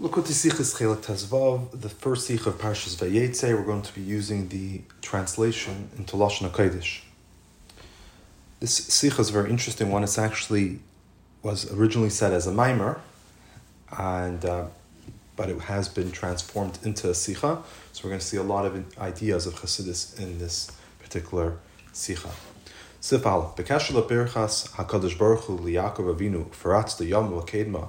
Lakuti Sichas Chelik Tezvav, the first Sich of Parshas Vayetze, we're going to be using the translation into Lashon HaKodesh. This Sikha is a very interesting one. It's actually was originally said as a mimer, and uh, but it has been transformed into a Sikha. So we're going to see a lot of ideas of Chassidus in this particular Sikha. Sif Aleph, Bekashel Birchas HaKadosh Baruch Hu Liyakov Avinu, Faratz the V'Negma,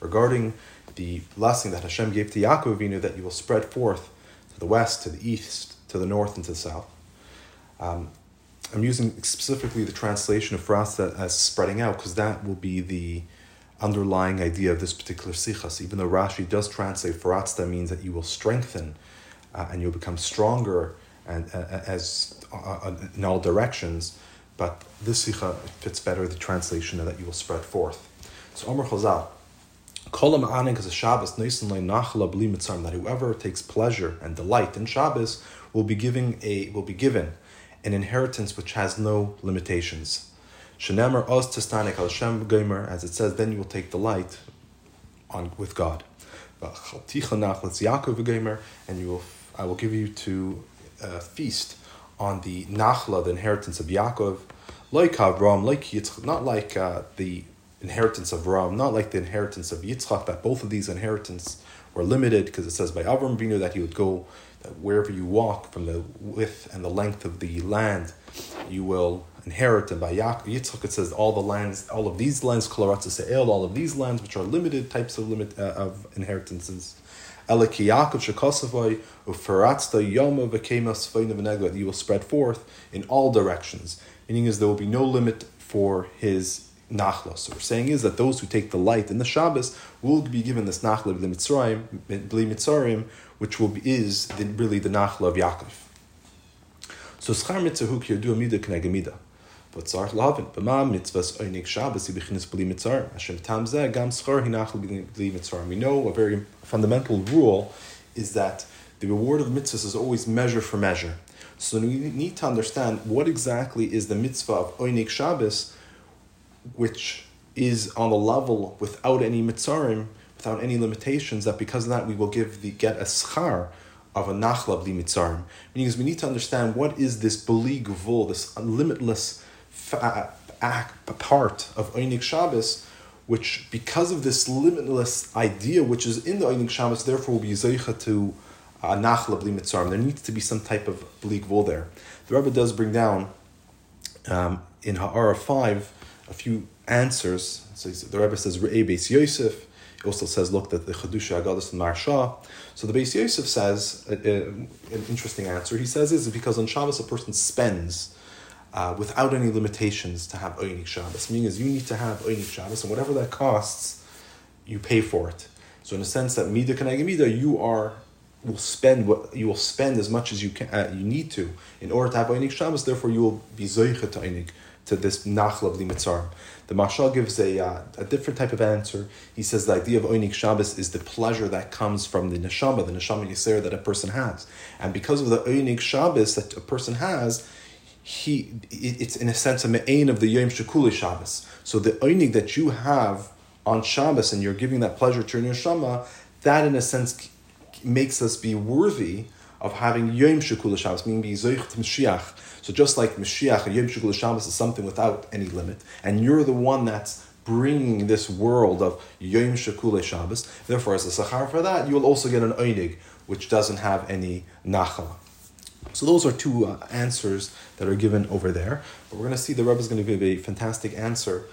regarding the blessing that Hashem gave to Yaakov Avinu that you will spread forth to the west, to the east, to the north, and to the south. Um, I'm using specifically the translation of Frasta as spreading out because that will be the underlying idea of this particular sichas. Even though Rashi does translate Faratsta means that you will strengthen uh, and you'll become stronger and uh, as uh, uh in all directions, but this sicha fits better the translation that you will spread forth. So Omer Chazal, Kolam aning is a Shabbos nachla bli that whoever takes pleasure and delight in Shabbos will be giving a will be given an inheritance which has no limitations. Shenemer oz testanik al Shem Gomer, as it says, then you will take delight on with God. And you will, I will give you to uh, feast on the nachla, the inheritance of Yaakov, like Avram, like Yitzchak, not like uh, the inheritance of Ram, not like the inheritance of Yitzchak, that both of these inheritance were limited, because it says by Avram Binu that he would go that wherever you walk from the width and the length of the land, you will inherit. And by Yitzchak it says all the lands, all of these lands, Se'el, all of these lands, which are limited types of limit uh, of inheritances. You will spread forth in all directions, meaning is there will be no limit for his nachla. So we're saying is that those who take the light in the Shabbos will be given this nachla b'li Mitzrayim, which will be, is the, really the nachla of Yaakov. So schar mitzvah hu kirdu amida k'negamida. But tzar lavin b'ma mitzvahs oinik Shabbos yibichinis b'li Mitzrayim. Hashem tam zeh gam schar hinachla b'li Mitzrayim. We know a very fundamental rule is that the reward of mitzvahs is always measure for measure. So we need to understand what exactly is the mitzvah of oinik Shabbos which is on the level without any mitzarim, without any limitations, that because of that we will give the get a schar of a nachla bli mitzarim. Meaning we need to understand what is this beli gvul, this limitless part of Einik Shabbos, which because of this limitless idea which is in the Einik Shabbos, therefore will be zeicha to a nachla bli mitzarim. There needs to be some type of beli gvul there. The Rebbe does bring down um, in Ha'ara 5 a few answers. So the Rebbe says Re'e Beis Yosef. He also says, look, that the Chadusha Agadas and Maharsha. So the Beis Yosef says uh, uh, an interesting answer. He says is because on Shabbos a person spends uh, without any limitations to have Oynik Shabbos. Meaning is you need to have Oynik Shabbos, and whatever that costs, you pay for it. So in a sense that Mida Kanagimida, you are will spend what you will spend as much as you can uh, you need to in order to have Oynik Shabbos. Therefore, you will be Zoicha to Oynik to this nachla b'li mitzarim. The Mashal gives a, uh, a different type of answer. He says the idea of Oinik Shabbos is the pleasure that comes from the neshama, the neshama yisera that a person has. And because of the Oinik Shabbos that a person has, he it's in a sense a me'ain of the Yom Shekuli Shabbos. So the Oinik that you have on Shabbos and you're giving that pleasure to your neshama, that in a sense makes us be worthy of having Yom Shekula Shabbos, meaning be Zoich Mashiach. So just like Mashiach Yom Shekula Shabbos is something without any limit, and you're the one that's bringing this world of Yom Shekula Shabbos, therefore as a Sachar for that, you will also get an Einig, which doesn't have any Nachala. So those are two uh, answers that are given over there. But we're going to see the Rebbe is going to give a fantastic answer.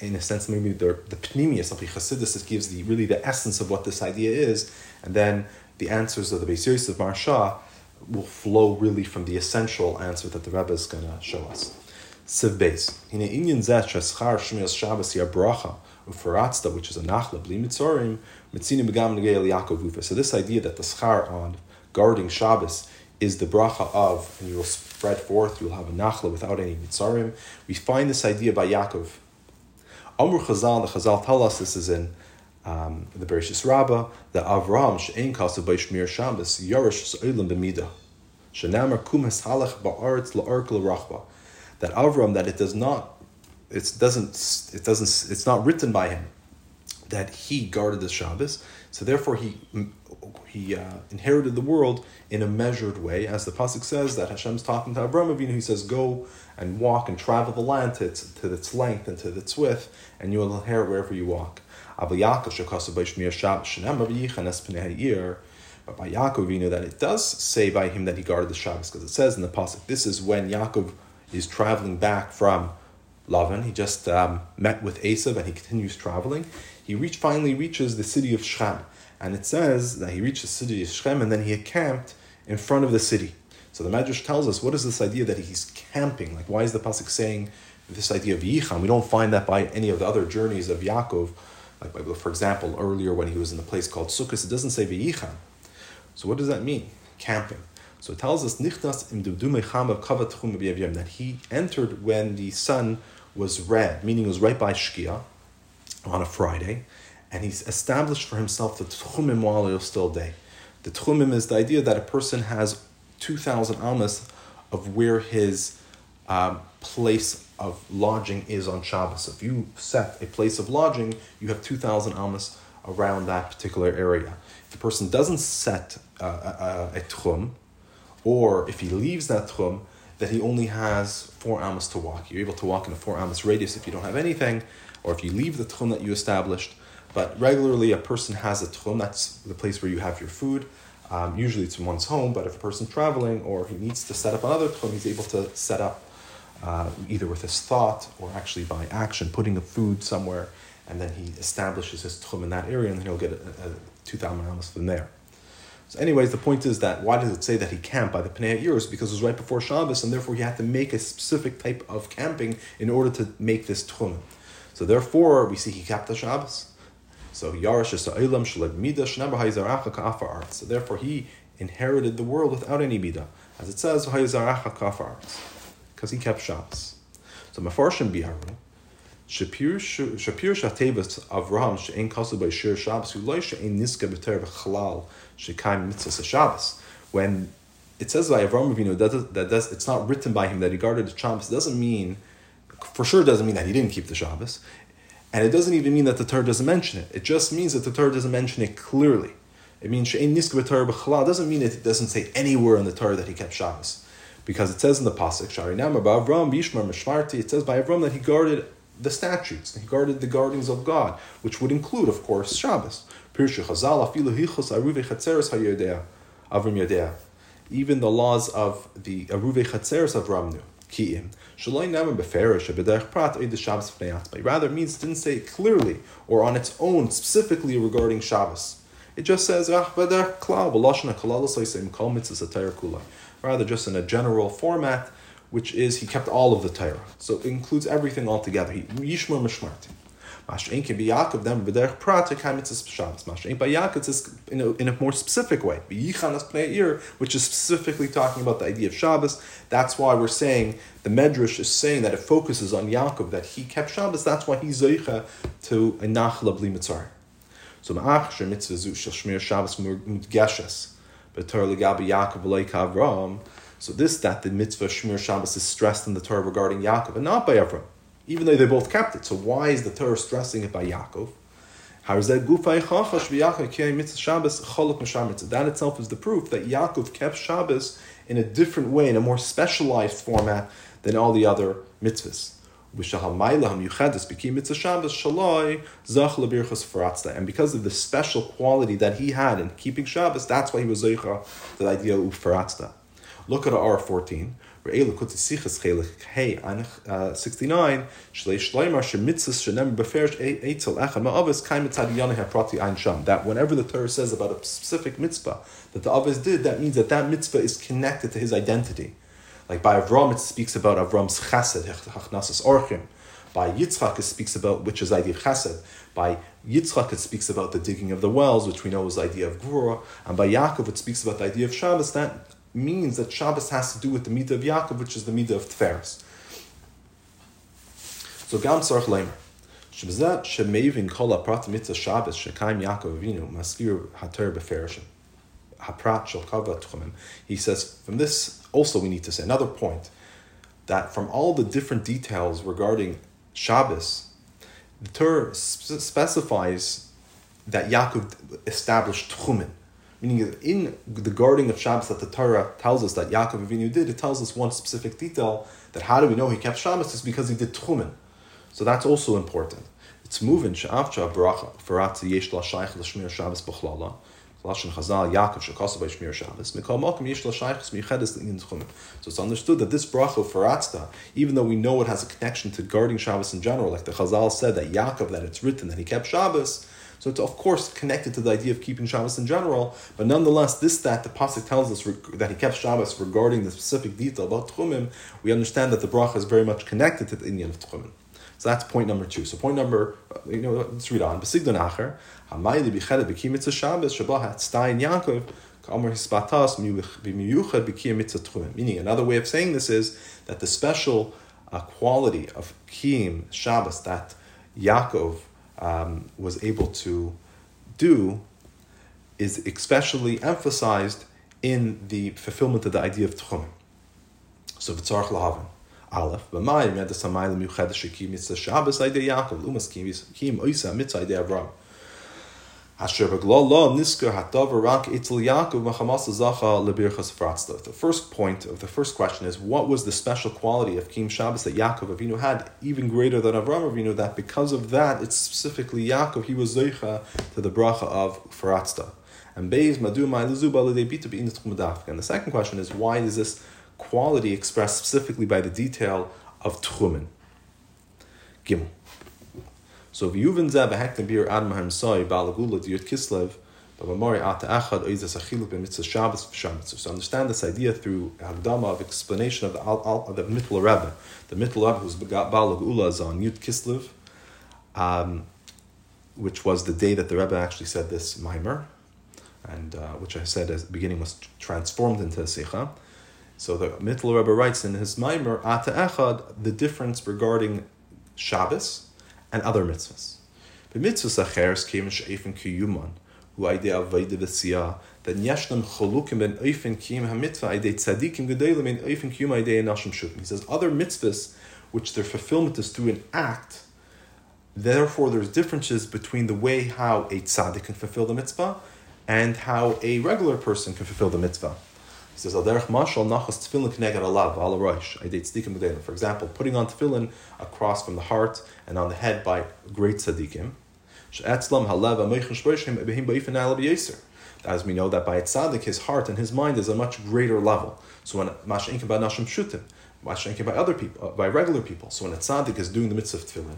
In a sense, maybe the the pnimius of Chassidus gives the really the essence of what this idea is, and then the answers of the Beis Yosef Maharsha will flow really from the essential answer that the Rebbe is going to show us. Siv Beis. Hine shmias Shabbos ya bracha which is a nachla bli mitzorim, begam negei Yaakov So this idea that the schar on guarding Shabbos is the bracha of, and you will spread forth, you will have a nachla without any mitzarim. We find this idea by Yaakov. Amr Chazal, the Chazal tell us this is in um, the Bereshis Rabbah, that Avram she'en kasav by Shmir Shabbos yarish se'olim b'mida shenamar kumas halach ba'aretz la'ark l'rachba that Avram that it does not it doesn't it doesn't it's not written by him that he guarded the Shabbos. So therefore, he he uh, inherited the world in a measured way, as the pasuk says that Hashem's talking to Abraham Avinu. He says, "Go and walk and travel the land to its, to its length and to its width, and you will inherit wherever you walk." But by Yaakov, you know that it does say by him that he guarded the Shabbos, because it says in the pasuk, "This is when Yaakov is traveling back from." Lavan. He just um, met with Esav and he continues traveling. He reach, finally reaches the city of Shechem. And it says that he reached the city of Shechem and then he camped in front of the city. So the Medrash tells us what is this idea that he's camping? Like, why is the Pasuk saying this idea of Yicham? We don't find that by any of the other journeys of Yaakov. Like, for example, earlier when he was in the place called Sukkot, it doesn't say V'yicham. So what does that mean? Camping. So it tells us Nichtas im that he entered when the sun was red, meaning it was right by Shkia on a Friday, and he's established for himself the Tchumim while was still day. The Tchumim is the idea that a person has 2,000 amas of where his um, place of lodging is on Shabbos. If you set a place of lodging, you have 2,000 amas around that particular area. If the person doesn't set uh, a, a, a tchum, or if he leaves that tchum, that he only has four amas to walk. You're able to walk in a four amas radius if you don't have anything, or if you leave the tchum that you established. But regularly, a person has a tchum. That's the place where you have your food. Um, usually, it's in one's home. But if a person's traveling or he needs to set up another tchum, he's able to set up uh, either with his thought or actually by action, putting the food somewhere, and then he establishes his tchum in that area, and then he'll get a, a two thousand amas from there. So, anyways, the point is that why does it say that he camped by the Pnei Years? Because it was right before Shabbos, and therefore he had to make a specific type of camping in order to make this tchum. So therefore, we see he kept the Shabbos. So Yarash is Sa'ilam Shalag Midah Shnaba Hayzaracha Ka'afar Arts. So therefore, he inherited the world without any Midah. As it says, Hayzaracha Ka'afar Arts. Because he kept Shabbos. So Mefarshim Biharu. Shapir Shatevas Avraham She'en Kasu by Shir Shabbos Ulay She'en Niska B'ter V'chalal She'kaim Mitzvah Shabbos. When it says by Avraham Avinu that, that does, it's not written by him that he guarded the Shabbos, it doesn't mean, for sure doesn't mean that he didn't keep the Shabbos. And it doesn't even mean that the Torah doesn't mention it. It just means that the Torah doesn't mention it clearly. It means B'ter V'chalal doesn't mean it doesn't say anywhere in the Torah that he kept Shabbos. Because it says in the Pasuk, Shari Namar Avram Bishmar Mishmarti, it says by Avram that he guarded the statutes. He guarded the guardings of God, which would include, of course, Shabbos. Even the laws of the Aruve Chatzeres of Ramnu. Ki'im. Rather, means didn't say it clearly or on its own specifically regarding Shabbos. It just says, ah, rather just in a general format which is he kept all of the Torah. So it includes everything all together. He Yishmar Mishmarti. Mashrein can be Yaakov b'derech prat Yaakov in a, in a more specific way. Which is specifically talking about the idea of Shabbos. That's why we're saying the Medrash is saying that it focuses on Yaakov that he kept Shabbos. That's why he's zeicha to a nachla bli mitzar. So ma'ach sher mitzvah zu shel shmir Shabbos mudgeshes. B'tor legabi Yaakov v'lei Avram. So this that the mitzvah Shmir Shabbos is stressed in the Torah regarding Yaakov and not by Avram, even though they both kept it. So why is the Torah stressing it by Yaakov? How is that? that itself is the proof that Yaakov kept Shabbos in a different way, in a more specialized format than all the other mitzvahs. And because of the special quality that he had in keeping Shabbos, that's why he was zeicha the idea of ufaratzta. Look at R fourteen. Hey, uh, 69, that whenever the Torah says about a specific mitzvah that the Avos did, that means that that mitzvah is connected to his identity. Like by Avram, it speaks about Avram's chesed, hachnasas orchim. By Yitzchak, it speaks about which is idea of chesed. By Yitzchak, it speaks about the digging of the wells, which we know is the idea of Gvura. And by Yaakov, it speaks about the idea of Shabbos. That means that Shabbos has to do with the midah of Yaakov, which is the midah of Tferes. So Gam Sarach Leimer. Shebzat shemevin kol aprat mitzvah Shabbos shekaim Yaakov Avinu maskir hater beferishim. He says, from this also we need to say another point, that from all the different details regarding Shabbos, the Torah specifies that Yaakov established Tchumen. Meaning, in the guarding of Shabbos that the Torah tells us that Yaakov Avinu did, it tells us one specific detail that how do we know he kept Shabbos is because he did Tchumen. So that's also important. It's moving Sha'avcha Bracha Faratzi Yesh La Shaykh Shabbos B'chlala. Lashon Chazal Yaakov Shmir Shabbos. Mikol Tchumen. So it's understood that this bracha Faratzta, even though we know it has a connection to guarding Shabbos in general, like the Chazal said that Yaakov that it's written that he kept Shabbos. So it's of course connected to the idea of keeping Shabbos in general, but nonetheless, this that the pasuk tells us that he kept Shabbos regarding the specific detail about Tchumim, we understand that the bracha is very much connected to the Indian of Tchumim. So that's point number two. So point number, you know, let's read on. Besigdon acher, hamayli bichelet b'ki mitzvah Shabbos shabah hatztayin Yaakov Tchumim. Meaning, another way of saying this is that the special uh, quality of kiyim Shabbos that Yaakov um, was able to do is especially emphasized in the fulfillment of the idea of tchum. So v'tzarch lahavin. Aleph, v'mayim yad samayim miuchedesh shekim mitzvah Shabbos idei Yaakov, lumas kim oisa mitzvah idei Avram. The first point of the first question is what was the special quality of Kim Shabbos that Yaakov Avinu had, even greater than Avram Avinu, that because of that, it's specifically Yaakov, he was Zeicha to the bracha of Faratzta. And Beis Madu And the second question is why is this quality expressed specifically by the detail of Tchumen? Gimel. So if Yuvin Zeh behektem bir Adam Hamsoi balagula diyut kislev, b'mamori ata achad oizas achiluk b'mitzvah Shabbos v'Shabbat. So understand this idea through Hagdama of explanation of the of the Mittel Rebbe. The Mittel Rebbe who's balagula is on Yud Kislev, um, which was the day that the Rebbe actually said this mimer, and uh, which I said at the beginning was transformed into a Sikha. So the Mittel Rebbe writes in his mimer, Ata Echad, the difference regarding Shabbos and other mitzvahs. But mitzvahs acheres came she'efen kiyuman, hu idea of avodah v'siyah, that yeshnam cholukim ben oifen kiyum ha-mitzvah idei tzadikim gedolim in oifen kiyum idei nashim shutim. He says other mitzvahs, which their fulfillment is through an act, therefore there's differences between the way how a tzaddik can fulfill the mitzvah and how a regular person can fulfill the mitzvah. Says, Al-derech mashal nachas tefillin k'neged alav, ala roish, aydei tzadikim gedolim. For example, putting on tefillin across from the heart and on the head by great tzaddikim. She'etzlam shpoishim ebehim ba'ifin As we know that by tzaddik, his heart and his mind is a much greater level. So when masha'inkim by nashim shutim, masha'inkim by other people, uh, by regular people. So when a tzaddik is doing the mitzvah of tefillin,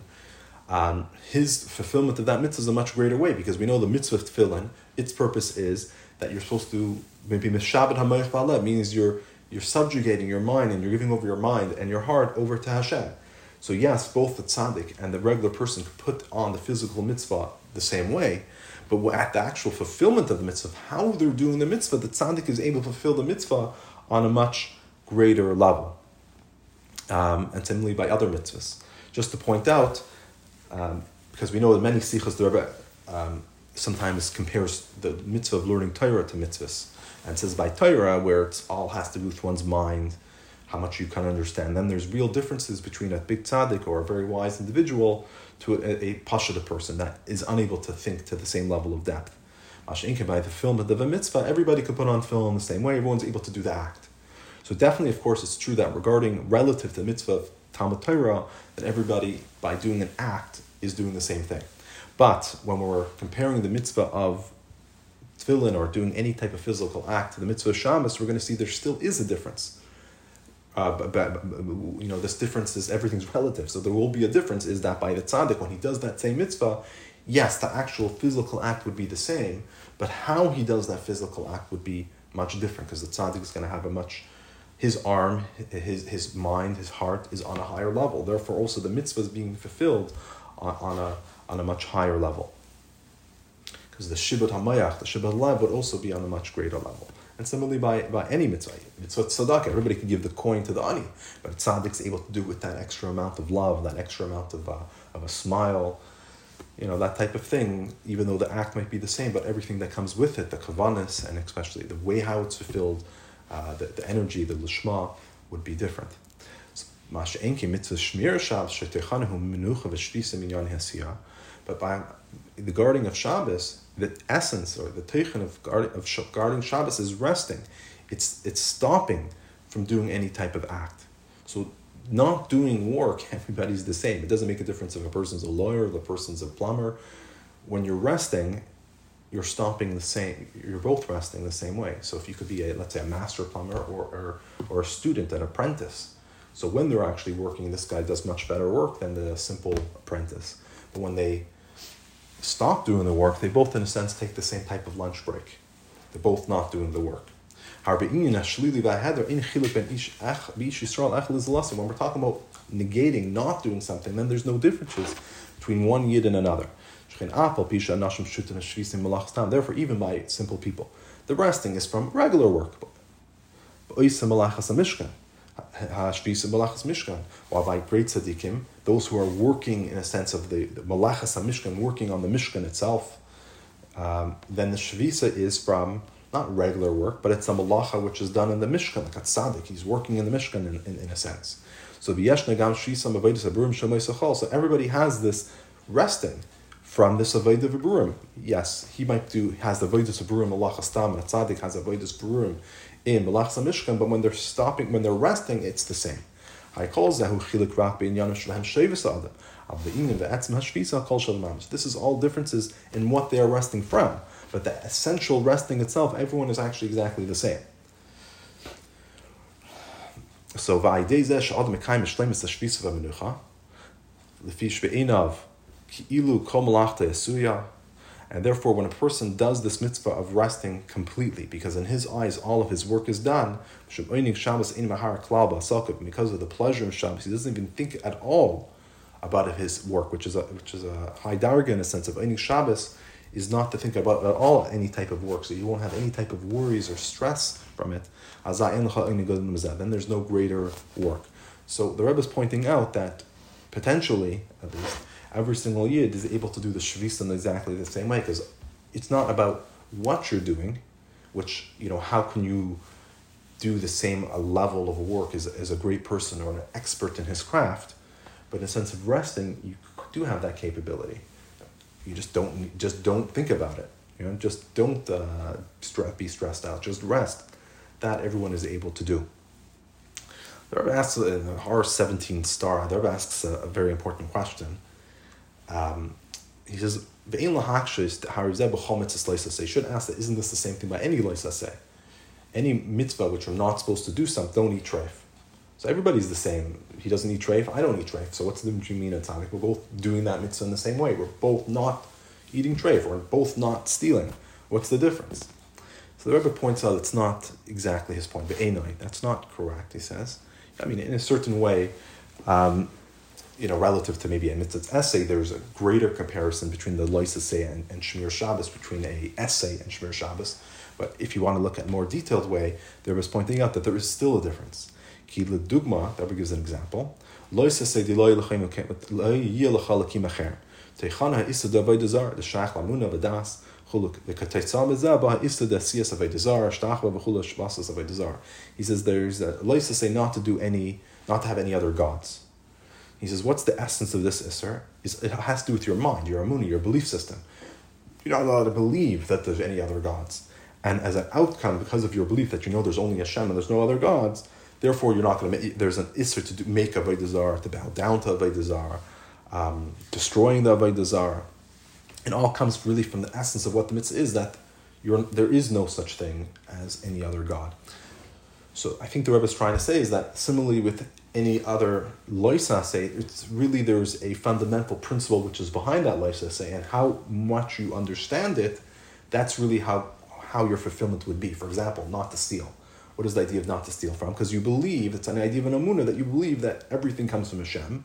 um, his fulfillment of that mitzvah is a much greater way because we know the mitzvah of tefillin, its purpose is that you're supposed to maybe mishabed hamayich ba'alev means you're you're subjugating your mind and you're giving over your mind and your heart over to Hashem. So yes, both the tzaddik and the regular person put on the physical mitzvah the same way, but at the actual fulfillment of the mitzvah, how they're doing the mitzvah, the tzaddik is able to fulfill the mitzvah on a much greater level. Um, and similarly by other mitzvahs. Just to point out, um, because we know that many sikhs the Rebbe um, sometimes compares the mitzvah of learning Torah to mitzvahs and says by Torah, where it all has to do with one's mind, how much you can understand. Then there's real differences between a big tzaddik or a very wise individual to a, a person that is unable to think to the same level of depth. Mashinka by the film of the mitzvah, everybody could put on film the same way, everyone's able to do the act. So definitely, of course, it's true that regarding relative to the mitzvah of Talmud Torah, that everybody, by doing an act, is doing the same thing. But when we're comparing the mitzvah of tefillin or doing any type of physical act to the mitzvah of Shabbos, we're going to see there still is a difference. Uh, but, but, you know, this difference is everything's relative. So there will be a difference. Is that by the tzaddik when he does that same mitzvah, yes, the actual physical act would be the same, but how he does that physical act would be much different because the tzaddik is going to have a much his arm, his his mind, his heart is on a higher level. Therefore, also the mitzvah is being fulfilled on, on a on a much higher level. Because the Shibud HaMayach, the Shibud Lev, would also be on a much greater level. And similarly by, by any mitzvah, mitzvah tzedakah, everybody can give the coin to the ani, but a tzaddik's able to do with that extra amount of love, that extra amount of, uh, of a smile, you know, that type of thing, even though the act might be the same, but everything that comes with it, the kavanas, and especially the way how it's fulfilled, uh, the, the energy, the lishma, would be different. But by the guarding of Shabbos, the essence or the teichin of, guard, of guarding Shabbos is resting. It's, it's stopping from doing any type of act. So not doing work, everybody's the same. It doesn't make a difference if a person's a lawyer, or the person's a plumber. When you're resting, you're stopping the same. You're both resting the same way. So if you could be a let's say a master plumber or or, or a student, an apprentice. So when they're actually working, this guy does much better work than the simple apprentice. But when they stop doing the work, they both in a sense take the same type of lunch break. They're both not doing the work. When we're talking about negating, not doing something, then there's no differences between one yid and another. Therefore, even by simple people, the resting is from regular work. Those who are great tzaddikim, those who are working in a sense of the, the malachas mishkan, working on the mishkan itself, um, then the shvisa is from not regular work, but it's a malacha which is done in the Mishkan, like a tzaddik. He's working in the Mishkan in, in, in a sense. So so everybody has this resting from this avodah. Yes, he might do has the avodah v'burim malachas tam, and a tzaddik has avodah v'burim in malachas mishkan. But when they're stopping, when they're resting, it's the same. This is all differences in what they are resting from. But the essential resting itself, everyone is actually exactly the same. So and therefore, when a person does this mitzvah of resting completely, because in his eyes all of his work is done, because of the pleasure of Shabbos, he doesn't even think at all about his work, which is a, which is a high darga in a sense of Einik Shabbos, is not to think about at all any type of work. So you won't have any type of worries or stress from it. Then there's no greater work. So the Rebbe is pointing out that potentially, at least, every single yid is able to do the shvisa in exactly the same way because it's not about what you're doing, which you know how can you do the same level of work as, as a great person or an expert in his craft, but in a sense of resting, you do have that capability you just don't just don't think about it. You know, just don't uh, be stressed out. Just rest. That everyone is able to do. The Rebbe asks uh, R seventeen star. The Rebbe asks a, a very important question. Um, he says, "Ve'in lahakshis harizeh b'chol mitzvah say." Should ask that. Isn't this the same thing by any say? Any mitzvah which we're not supposed to do something, don't eat treif. So everybody's the same. He doesn't eat treif, I don't eat treif. So what's the difference between me and? We're both doing that mitzvah in the same way. We're both not eating treif. We're both not stealing. What's the difference? So the Rebbe points out it's not exactly his point. But Enoi, that's not correct, he says. I mean, in a certain way, um, you know, relative to maybe a mitzvah essay, there's a greater comparison between the lois essay and, and Shmir Shabbos, between a essay and Shmir Shabbos. But if you want to look at a more detailed way, there was pointing out that there is still a difference. Ki dugma, that gives an example. Lo yisasei di lo yilachalakim acher. Teichana isa da vaydazar, the shach lamuna vadas, chuluk, the katetzal mezabah isa da siyas of vaydazar, shtachva v'chula shbasas of vaydazar. He says there's a, lo yisasei not to do any, not to have any other gods. He says, what's the essence of this Isser? It has to do with your mind, your amuna, your belief system. You're not allowed to believe that there's any other gods. And as an outcome, because of your belief that you know there's only a Hashem and there's no other gods, Therefore, you're not going to make, there's an isser to do, make a Avodah to bow down to Avodah um, destroying the Avodah It all comes really from the essence of what the mitzvah is, that you're, there is no such thing as any other God. So I think the Rebbe is trying to say is that similarly with any other loisa say, it's really there's a fundamental principle which is behind that loisa say, and how much you understand it, that's really how how your fulfillment would be. For example, not to steal. What is the idea of not to steal from? Because you believe, it's an idea of an amuna, that you believe that everything comes from Hashem,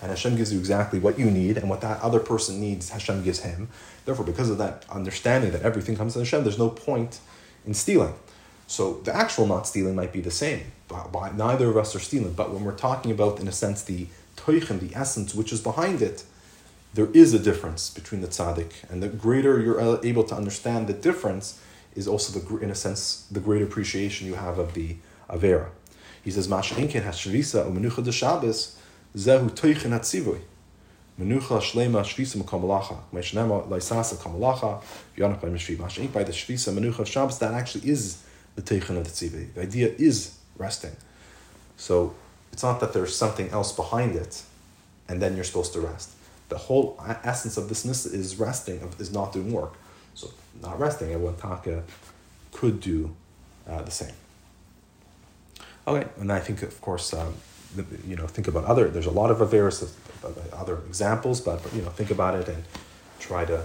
and Hashem gives you exactly what you need, and what that other person needs, Hashem gives him. Therefore, because of that understanding that everything comes from Hashem, there's no point in stealing. So the actual not stealing might be the same. But neither of us are stealing. But when we're talking about, in a sense, the toichem, the essence which is behind it, there is a difference between the tzaddik, and the greater you're uh, able to understand the difference, is also the in a sense the great appreciation you have of the avera. He says, Mash'inkin hashvisa u'menucha de zehu toichin hatzivui. Menucha shlema shvisa m'kamalacha. Meshnema laisasa kamalacha, yanach by mishvi. Mash'ink by the shvisa menucha of Shabbos, that actually is the toichin of the tzivui. The idea is resting. So it's not that there's something else behind it, and then you're supposed to rest. The whole essence of this is resting, is not doing work. So not resting, and taka could do uh, the same. Okay, and I think, of course, um, you know, think about other. There's a lot of various other examples, but you know, think about it and try to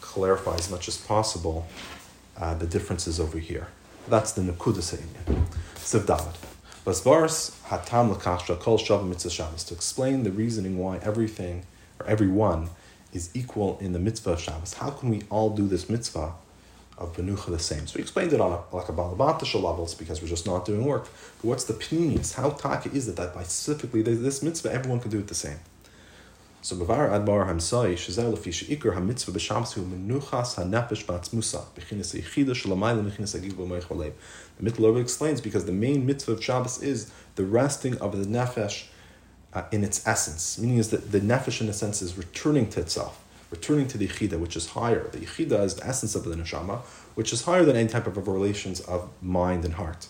clarify as much as possible uh, the differences over here. That's the Nakuda Seinya. Siv David. Basbars hatam l'kashra kol shav mitzvah Shabbos to explain the reasoning why everything or everyone is equal in the mitzvah of Shabbos. How can we all do this mitzvah of Benucha the same? So we explained it on a, like a Balabatisha level, it's because we're just not doing work. But what's the pneumius? How taka is it that by specifically this mitzvah, everyone can do it the same? So Bavar Adbar Hamsai Shazel Lefi Sheikr HaMitzvah B'Shams Hu Menuchas HaNefesh B'Atzmusa B'Chinas Yichida Shalamayla B'Chinas Agiv B'Moich V'Leib The Mittel explains because the main mitzvah of Shabbos is the resting of the nefesh uh, in its essence, meaning is that the nefesh in a sense is returning to itself, returning to the yichida, which is higher. The yichida is the essence of the neshama, which is higher than any type of relations of mind and heart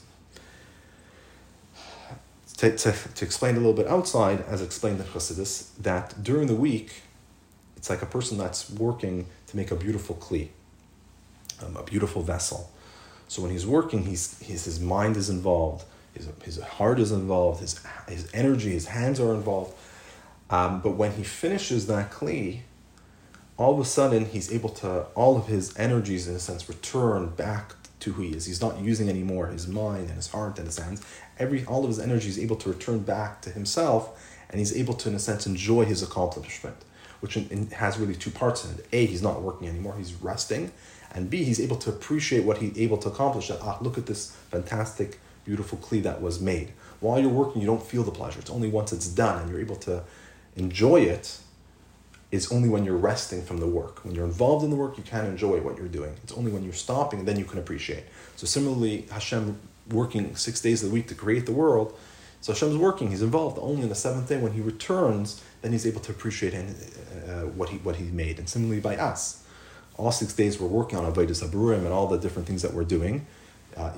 to, to, to explain a little bit outside, as explained in Chassidus, that during the week, it's like a person that's working to make a beautiful kli, um, a beautiful vessel. So when he's working, he's, his, his mind is involved, his, his heart is involved, his, his energy, his hands are involved. Um, but when he finishes that kli, all of a sudden he's able to, all of his energies, in a sense, return back to who he is. He's not using anymore his mind and his heart and his hands. Every all of his energy is able to return back to himself, and he's able to, in a sense, enjoy his accomplishment, which in, in, has really two parts in it. A, he's not working anymore; he's resting, and B, he's able to appreciate what he's able to accomplish. That ah, look at this fantastic, beautiful kli that was made. While you're working, you don't feel the pleasure. It's only once it's done and you're able to enjoy it. it is only when you're resting from the work. When you're involved in the work, you can't enjoy what you're doing. It's only when you're stopping then you can appreciate. So similarly, Hashem working six days of the week to create the world. So Hashem's working. He's involved. Only on the seventh day, when He returns, then He's able to appreciate uh, what He what He made. And similarly, by us, all six days we're working on avodas haburim and all the different things that we're doing. Uh,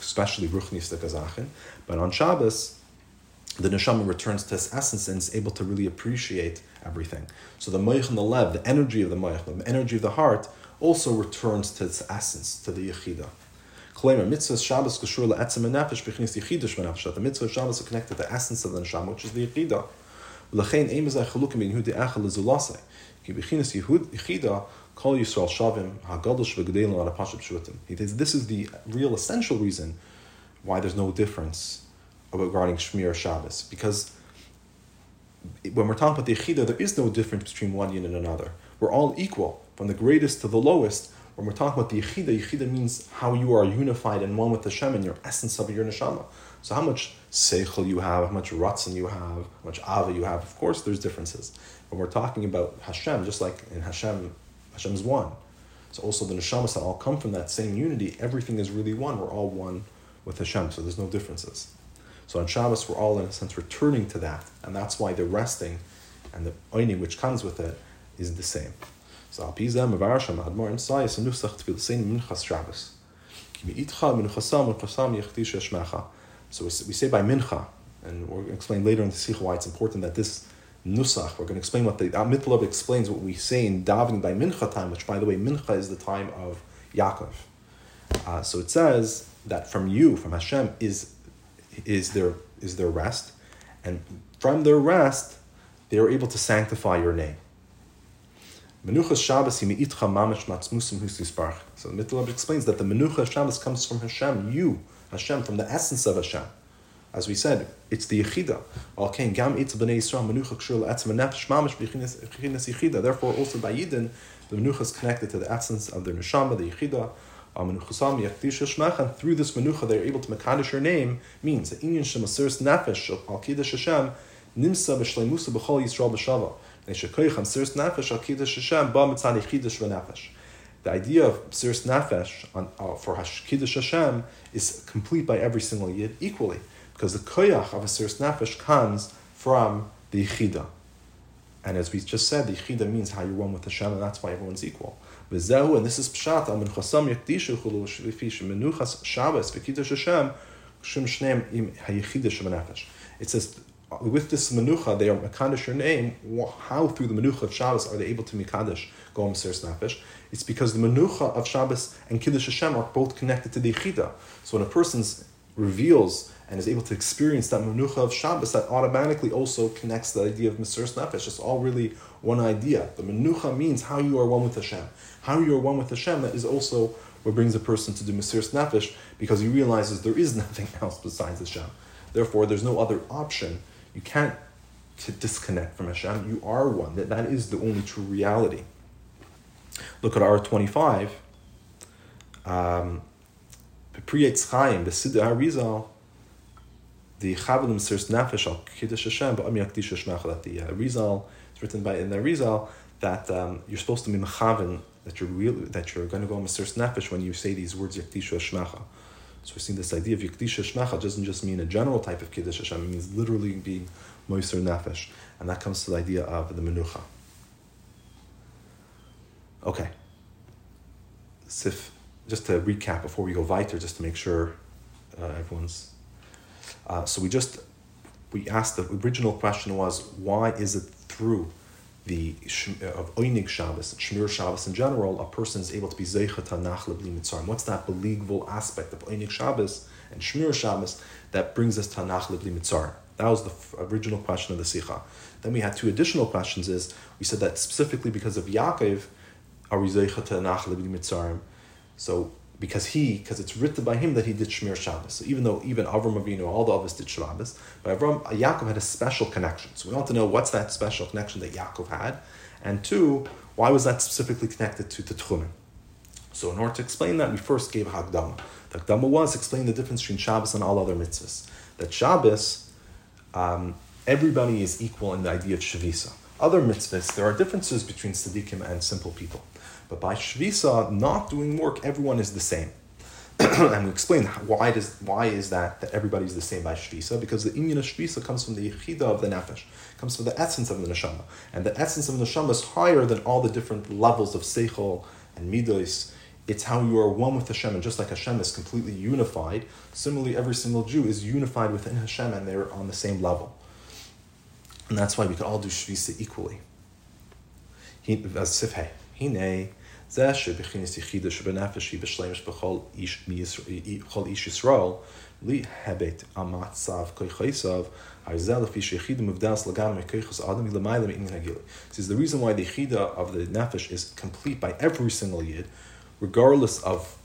especially ruchnis kazachin. But on Shabbos, the neshama returns to its essence and is able to really appreciate everything. So the moich and the lev, the energy of the moich, the energy of the heart, also returns to its essence, to the yechida. Klamer mitzvah Shabbos kashur la'etzem nefesh b'chinis yichidish v'nefesh. The mitzvah of Shabbos are connected to the essence of the neshama, which is the yechida. L'chein ein bezay chalukim bin yehudi echel lezulasei. Ki b'chinis yichida kol Yisrael shavim ha'gadol shv'gedelim ala pashut pshutim. He says this is the real essential reason why there's no difference regarding Shmir Shabbos, because when we're talking about the Yechida, there is no difference between one yin and another. We're all equal, from the greatest to the lowest. When we're talking about the Yechida, Yechida means how you are unified and one with Hashem and your essence of your neshama. So how much seichel you have, how much ratzon you have, how much ava you have. Of course, there's differences. When we're talking about Hashem, just like in Hashem, Hashem is one. So also the neshamas that all come from that same unity, everything is really one. We're all one with Hashem, so there's no differences. So on Shabbos, we're all in a sense returning to that, and that's why the resting and the oining which comes with it is the same. So of Arsham and nusach to be the same minchas Shabbos. So we say by mincha, and to explain later in the sikh why it's important that this nusach, we're going to explain what the Mitlov explains what we say in davening by mincha time, which by the way, mincha is the time of Yaakov. Uh, so it says that from you, from Hashem, is is their is their rest, and from their rest, they are able to sanctify your name. Menuchas Shabbos itcha mamish matzmusim. So the Mitzvah explains that the Menucha Shabbos comes from Hashem, you, Hashem, from the essence of Hashem. As we said, it's the Yechida. Al gam itz b'nei Yisrael menucha kshur la'etzem nefesh mamish b'chinas Yechida. Therefore, also by Yidden, the Menucha is connected to the essence of their neshama, the Yechida, and through this menucha they're able to mekadosh her name means that inyan shemasiris nefesh al kiddush Hashem nimsa b'shleimusa b'chol Yisrael b'shava. The idea of siris nefesh on, uh, for Kiddush Hashem is complete by every single yid equally. Because the koyach of a Siris Nefesh comes from the Yichida. And as we just said, the Yichida means how you're one with Hashem, and that's why everyone's equal. V'zehu, and this is Pshat, al menchasam yakdishu chulu shvifish menuchas Shabbos v'kiddush Hashem shim shneim im. It says, with this menucha, they are mekadosh your name. How through the menucha of Shabbos are they able to mekadosh go Mesiris Nefesh? It's because the menucha of Shabbos and Kiddush Hashem are both connected to the Yichida. So when a person reveals and is able to experience that menucha of Shabbos, that automatically also connects the idea of Mesiris Nefesh. It's all really one idea. The menucha means how you are one with Hashem. How you are one with Hashem, that is also what brings a person to do Mesiris Nefesh because he realizes there is nothing else besides Hashem. Therefore, there's no other option. You can't to disconnect from Hashem. You are one. That, that is the only true reality. Look at R25. Um, Pri Etz Chaim, the Siddur Harizal, the Chavalim Sirs Nefesh al Kiddush Hashem, but Amyak Disha Shmachal, the uh, Rizal, it's written by in the Rizal that um, you're supposed to be Mechavin, that you're real, that you're going to go Mesiris Nefesh when you say these words Yakdisha Shmacha. So we're seeing this idea of Yakdisha Shmacha doesn't just mean a general type of Kiddush Hashem, it means literally being Moiser Nefesh. And that comes to the idea of the Menucha. Okay. Sif, just to recap before we go weiter, just to make sure uh, everyone's. Uh, so we just we asked the original question was why is it through the uh, of Oinig Shabbos and Shmir Shabbos in general a person is able to be Zeichat Nachle Bli Mitzrayim? What's that believable aspect of Oinig Shabbos and Shmir Shabbos that brings us to Nachle Bli Mitzrayim? That was the original question of the Sikha. Then we had two additional questions. Is we said that specifically because of Yaakov are we Mitzrayim? So because he, because it's written by him that he did Shmir Shabbos. So even though even Avram Avinu, all the others did Shabbos, but Avram, Yaakov had a special connection. So we want to know what's that special connection that Yaakov had, and two, why was that specifically connected to the Tchumen? So in order to explain that, we first gave Hagdama. The Hagdama was explain the difference between Shabbos and all other mitzvahs. That Shabbos, um, everybody is equal in the idea of Shavisa. Other mitzvahs, there are differences between tzaddikim and simple people. But by Shvisa, not doing work, everyone is the same. and we explain why does why is that that everybody's the same by Shvisa? Because the Inyan of Shvisa comes from the Yechida of the Nefesh, comes from the essence of the Neshama. And the essence of the Neshama is higher than all the different levels of Seichel and Midos. It's how you are one with Hashem, and just like Hashem is completely unified, similarly, every single Jew is unified within Hashem, and they're on the same level. And that's why we can all do Shvisa equally. He, As Sifhei. Hine, זה שבחינס יחידה שבנפש היא בשלמש בכל איש, בכל איש ישראל, להיבט המצב כיחסיו, הרי לפי שיחידה מבדס לגמרי כיחס האדם מלמעלה מעניין הגיל. This is the reason why the yechida of the nefesh is complete by every single yid, regardless of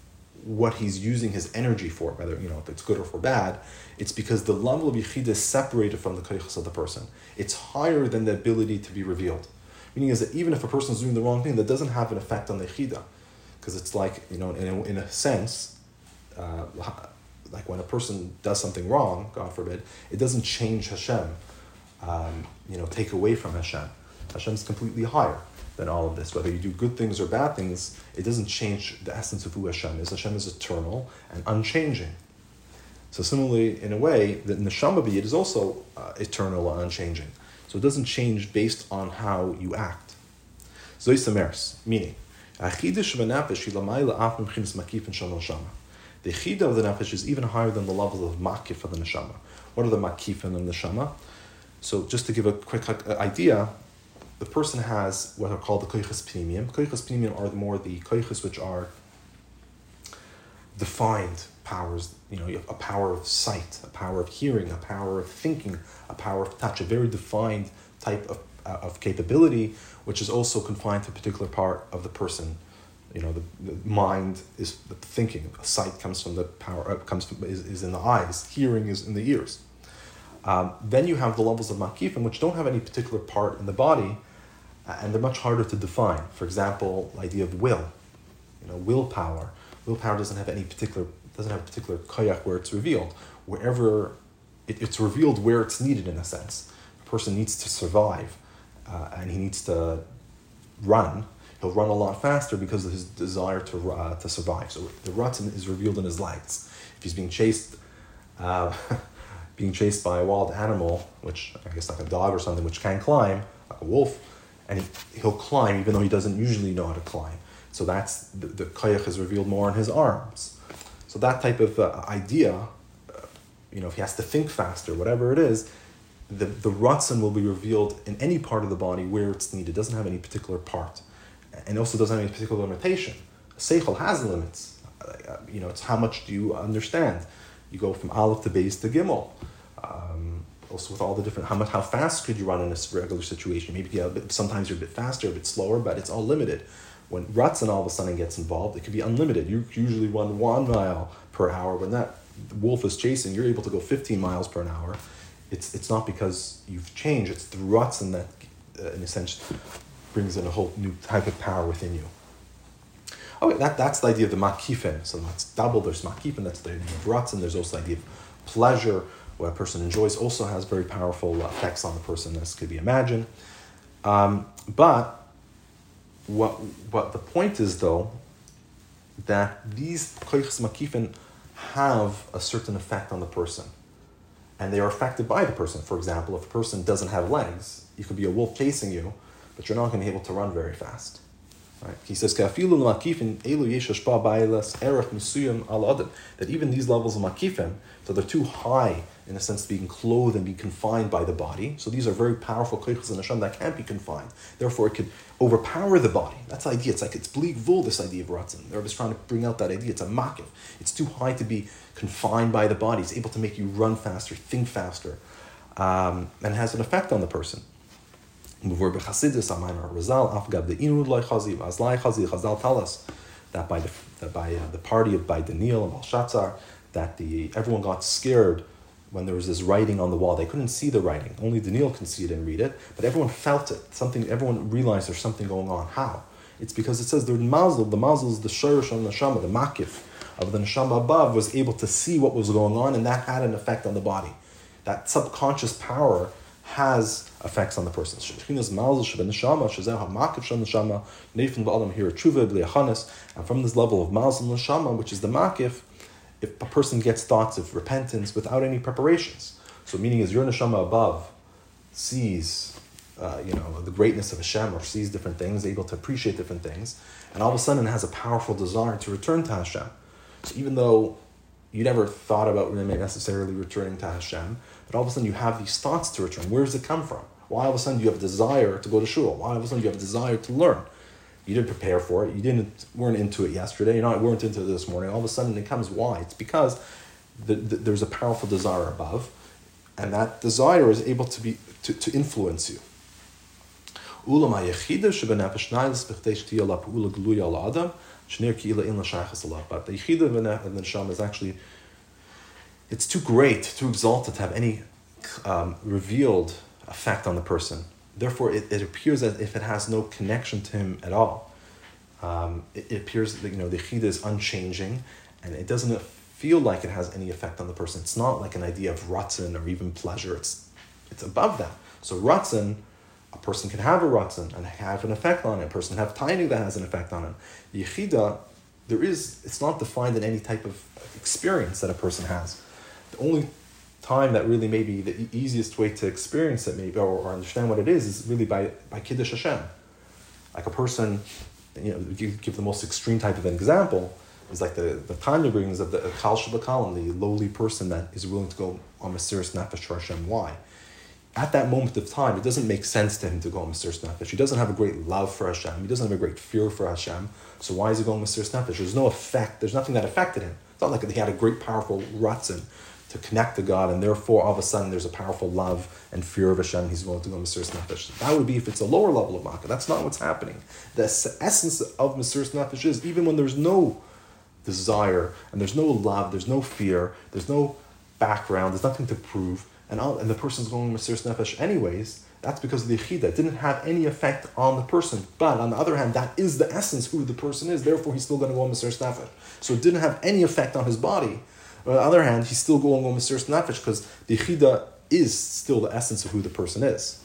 what he's using his energy for, whether you know if it's good or for bad, it's because the level of yichida is separated from the kaychas of the person. It's higher than the ability to be revealed. Meaning is that even if a person is doing the wrong thing, that doesn't have an effect on the chida, because it's like you know, in a, in a sense, uh, like when a person does something wrong, God forbid, it doesn't change Hashem. Um, you know, take away from Hashem. Hashem is completely higher than all of this. Whether you do good things or bad things, it doesn't change the essence of who Hashem is. Hashem is eternal and unchanging. So similarly, in a way, the neshama b'yid is also uh, eternal and unchanging. So it doesn't change based on how you act. Zoisamers, meaning, the chida of the nefesh is even higher than the level of makif of the neshama. What are the makif and the neshama? So just to give a quick idea, the person has what are called the koiches pnimium. Koiches pnimium are the more the koiches which are defined powers, you know, a power of sight, a power of hearing, a power of thinking, a power of touch, a very defined type of, uh, of capability, which is also confined to a particular part of the person. You know, the, the mind is the thinking. Sight comes from the power, uh, comes from, is, is in the eyes. Hearing is in the ears. Um, then you have the levels of makifim, which don't have any particular part in the body, uh, and they're much harder to define. For example, the idea of will, you know, willpower. Willpower doesn't have any particular doesn't have a particular kayak where it's revealed. Wherever it, it's revealed where it's needed in a sense. A person needs to survive uh, and he needs to run. He'll run a lot faster because of his desire to, uh, to survive. So the rutin is revealed in his legs. If he's being chased, uh, being chased by a wild animal, which I guess like a dog or something, which can climb, like a wolf, and he, he'll climb even though he doesn't usually know how to climb. So that's the, the koyach is revealed more in his arms. So that type of uh, idea, uh, you know, if he has to think faster, whatever it is, the, the ratzon will be revealed in any part of the body where it's needed. It doesn't have any particular part. And also doesn't have any particular limitation. Seichel has limits. Uh, you know, it's how much do you understand? You go from Aleph to Beis to Gimel. Um, also with all the different, how much, how fast could you run in a regular situation? Maybe sometimes you're a bit faster, a bit slower, but it's all limited. When Ratzon all of a sudden gets involved, it could be unlimited. You usually run one mile per hour. When that wolf is chasing, you're able to go 15 miles per hour it's it's not because you've changed. It's the Ratzon that, uh, in a sense, brings in a whole new type of power within you. Okay, that, that's the idea of the makifin. So that's double. There's makifin. That's the idea of Ratzon. There's also the idea of pleasure, what a person enjoys, also has very powerful effects on the person, as could be imagined. Um, but what what the point is though, that these koichs makifin have a certain effect on the person and they are affected by the person. For example, if a person doesn't have legs, you could be a wolf chasing you, but you're not going to be able to run very fast. Right? He says that even these levels of makifim, so they're too high in a sense being clothed and be confined by the body. So these are very powerful koichas in Hashem that can't be confined. Therefore, it could overpower the body. That's the idea. It's like it's bleak vul, this idea of ratzin. The Rebbe is trying to bring out that idea. It's a makif. It's too high to be confined by the body. It's able to make you run faster, think faster, um, and has an effect on the person. Chazal tell us that by the that by uh, the party of by Daniel and that the everyone got scared when there was this writing on the wall. They couldn't see the writing. Only Daniel can see it and read it, but everyone felt it. Something everyone realized there's something going on. How? It's because it says the mazel, the mazel is the shirish on the neshama, the makif of the neshama above was able to see what was going on, and that had an effect on the body. That subconscious power has effects on the person. And from this level of mazel neshama, which is the makif, if a person gets thoughts of repentance without any preparations. So meaning is your neshama above sees, uh, you know, the greatness of Hashem or sees different things, able to appreciate different things, and all of a sudden has a powerful desire to return to Hashem. So even though you never thought about necessarily returning to Hashem, but all of a sudden you have these thoughts to return. Where does it come from? Why all of a sudden you have a desire to go to shul? Why all of a sudden you have a desire to learn? You didn't prepare for it. You didn't weren't into it yesterday. You not weren't into it this morning. All of a sudden it comes. Why? It's because the, the, there's a powerful desire above, and that desire is able to be to, to influence you. But the yichida of the neshama is actually it's too great, too exalted to have any um, revealed effect on the person. Therefore, it, it appears as if it has no connection to him at all. Um, it, it, appears that you know the chida is unchanging, and it doesn't feel like it has any effect on the person. It's not like an idea of ratzin or even pleasure. It's it's above that. So ratzin, a person can have a ratzin and have an effect on it. A person can have tiny that has an effect on it. Yechida, there is. It's not defined in any type of experience that a person has. The only time that really maybe the easiest way to experience it maybe or, or understand what it is is really by by kiddush Hashem. Like a person, you know, give, give the most extreme type of an example is like the the Tanya brings of the Kal Shebekalim, the lowly person that is willing to go on Mesiris Nefesh for Hashem. Why? At that moment of time, it doesn't make sense to him to go on Mesiris Nefesh. He doesn't have a great love for Hashem. He doesn't have a great fear for Hashem. So why is he going Mesiris Nefesh? There's no effect. There's nothing that affected him. It's not like he had a great, powerful ratzin to connect to God, and therefore all of a sudden there's a powerful love and fear of Hashem. He's willing to go Mesiris Nefesh. That would be if it's a lower level of Makkah. That's not what's happening. The essence of Mesiris Nefesh is even when there's no desire and there's no love, there's no fear, there's no background, there's nothing to prove, and all, and the person's going Mesiris Nefesh anyways. That's because of the Yechida didn't have any effect on the person. But on the other hand, that is the essence who the person is. Therefore, he's still going to go Mesiris Nefesh. So it didn't have any effect on his body but on the other hand, he's still going on Mesiris Nefesh because the Chida is still the essence of who the person is.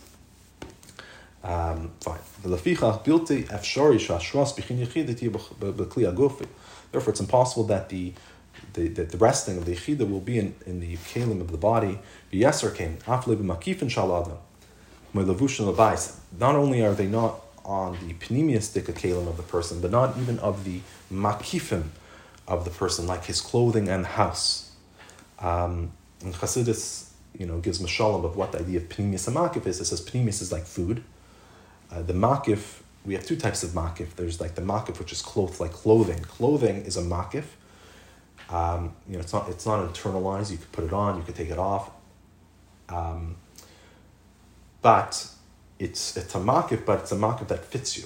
Um, fine. Therefore, it's impossible that the the, the, the resting of the Yechida will be in, in the kalim of the body. Not only are they not on the pneumiastic kalim of the person, but not even of the makifim of the person, like his clothing and house. Um, and Chassidus, you know, gives mashalim of what the idea of pneumius and makif is. It says pneumius is like food. Uh, the makif, we have two types of makif. There's like the makif, which is clothes, like clothing. Clothing is a makif um, you know, it's not it's not internalized. You could put it on, you could take it off. Um, but it's it's a makif, but it's a makif that fits you.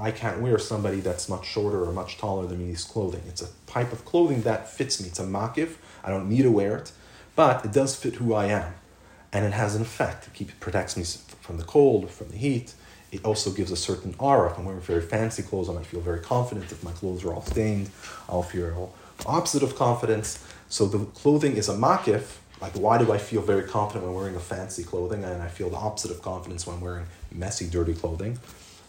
I can't wear somebody that's much shorter or much taller than me's clothing. It's a type of clothing that fits me. It's a makif. I don't need to wear it, but it does fit who I am, and it has an effect. It keep, protects me from the cold, from the heat. It also gives a certain aura. If I'm wearing very fancy clothes, I might feel very confident. If my clothes are all stained, I'll feel the opposite of confidence. So the clothing is a makif. Like, why do I feel very confident when wearing a fancy clothing, and I feel the opposite of confidence when wearing messy, dirty clothing?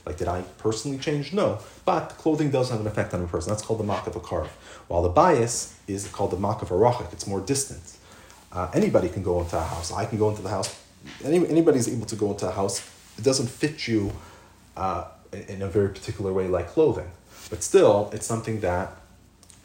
Like, did I personally change? No. But clothing does have an effect on a person. That's called the mak of a. While the bias is called the mak of a. It's more distant. Uh, anybody can go into a house. I can go into the house. Any, anybody's able to go into a house. It doesn't fit you uh, in a very particular way like clothing. But still, it's something that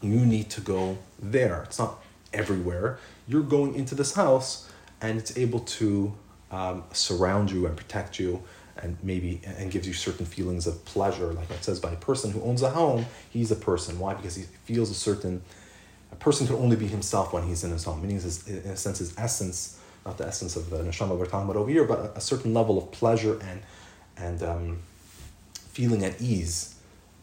you need to go there. It's not everywhere. You're going into this house and it's able to um, surround you and protect you and maybe and gives you certain feelings of pleasure like it says by a person who owns a home he's a person why because he feels a certain a person can only be himself when he's in his home meaning his, in a sense his essence not the essence of the neshama we're talking about over here but a, a certain level of pleasure and and um, feeling at ease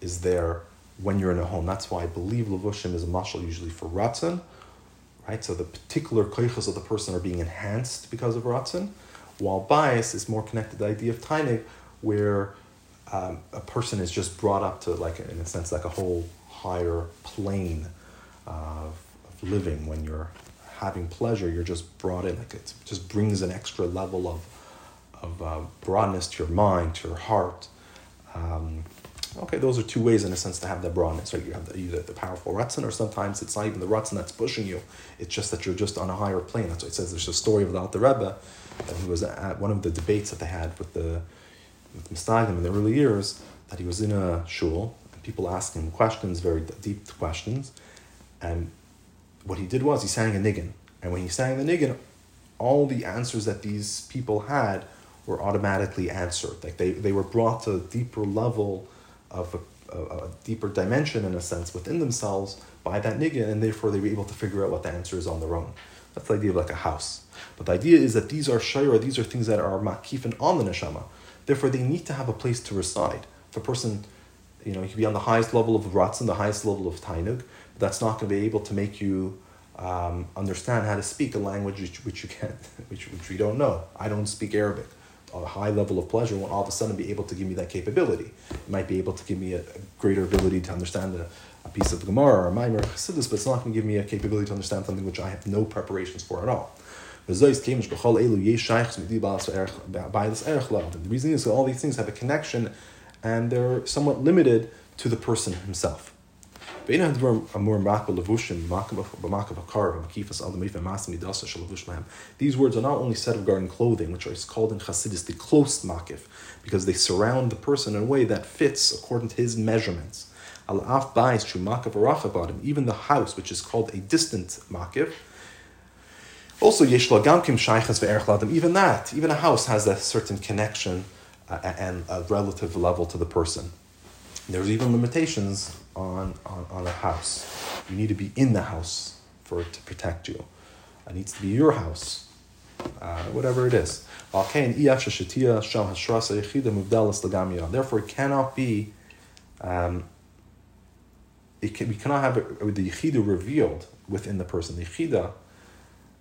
is there when you're in a home. That's why I believe levushim is a mashal usually for ratzon, right? So the particular koichas of the person are being enhanced because of ratzon, while bias is more connected to the idea of tainig, where um, a person is just brought up to like in a sense like a whole higher plane of, of living. When you're having pleasure, you're just brought in like it just brings an extra level of of uh, broadness to your mind, to your heart. Um, Okay, those are two ways in a sense to have that broadness, right? You have the, either the powerful ratzon, or sometimes it's not even the ratzon that's pushing you. It's just that you're just on a higher plane. That's what it says. There's a story of the Alter Rebbe that he was at one of the debates that they had with the with in the early years. That he was in a shul and people asked him questions, very deep questions, and what he did was he sang a niggin, and when he sang the niggin, all the answers that these people had were automatically answered. Like they, they were brought to a deeper level of a, a, a, deeper dimension in a sense within themselves by that niggin, and therefore they were able to figure out what the answer is on their own. That's the idea of like a house. But the idea is that these are shayra, these are things that are makifin on the neshama. Therefore, they need to have a place to reside. If a person, you know, you can be on the highest level of ratzin, the highest level of tainug, but that's not going to be able to make you um, understand how to speak a language which, which you can't, which, which we don't know. I don't speak Arabic a high level of pleasure won't all of a sudden be able to give me that capability. It might be able to give me a, a greater ability to understand a, a piece of Gemara or a Maimer Chassidus, but it's not going to give me a capability to understand something which I have no preparations for at all. The reason is that all these things have a connection and they're somewhat limited to the person himself. These words are not only said of garden clothing, which is called in Chassidus the close makif, because they surround the person in a way that fits according to his measurements. Even the house, which is called a distant makif, also Yeshloagamkim Shaichas ve'erchladem. even that, even a house has a certain connection uh, and a relative level to the person. There's even limitations on, on, on a house. You need to be in the house for it to protect you. It needs to be your house, uh, whatever it is. Therefore, it cannot be, um, it can, we cannot have the yichida revealed within the person. The yichida,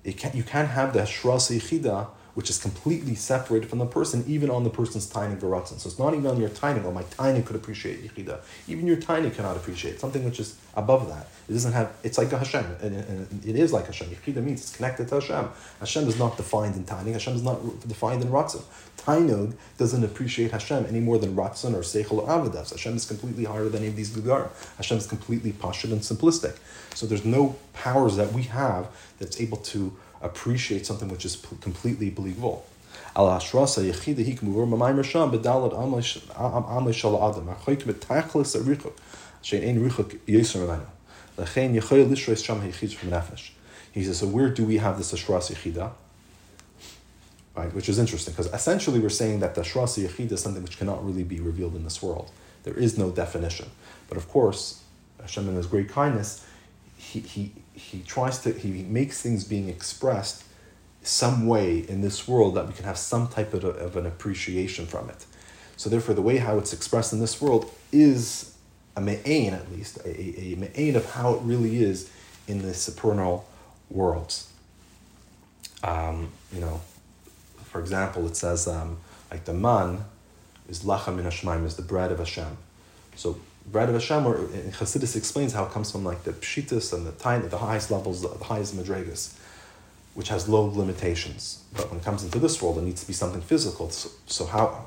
it can, you can't have the shras yichida which is completely separated from the person, even on the person's tiny veratzen. So it's not even on your tiny, or my tiny could appreciate yichida. Even your tiny cannot appreciate something which is above that. It doesn't have, it's like a Hashem, and, it is like Hashem. Yichida means it's connected to Hashem. Hashem is not defined in tiny, Hashem is not defined in ratzon. Tainog doesn't appreciate Hashem any more than ratzon or seichel or avodas. Hashem is completely higher than any of these gugar. Hashem is completely pashut and simplistic. So there's no powers that we have that's able to appreciate something which is completely believable. Al from. He says, so where do we have this ashras yechida? Right, which is interesting because essentially we're saying that the ashras yechida is something which cannot really be revealed in this world. There is no definition, but of course, Hashem in His great kindness, he, he he tries to he makes things being expressed some way in this world that we can have some type of, of an appreciation from it. So therefore, the way how it's expressed in this world is a me'ain, at least, a, a, a me'ain of how it really is in the supernal worlds. Um, you know, for example, it says um, like the man is lacham min Hashemayim, is the bread of Hashem. So bread of Hashem, or in Chassidus explains how it comes from like the pshitas and the tiny, the highest levels, the highest madrigas, which has low limitations. But when it comes into this world, it needs to be something physical. So, so how,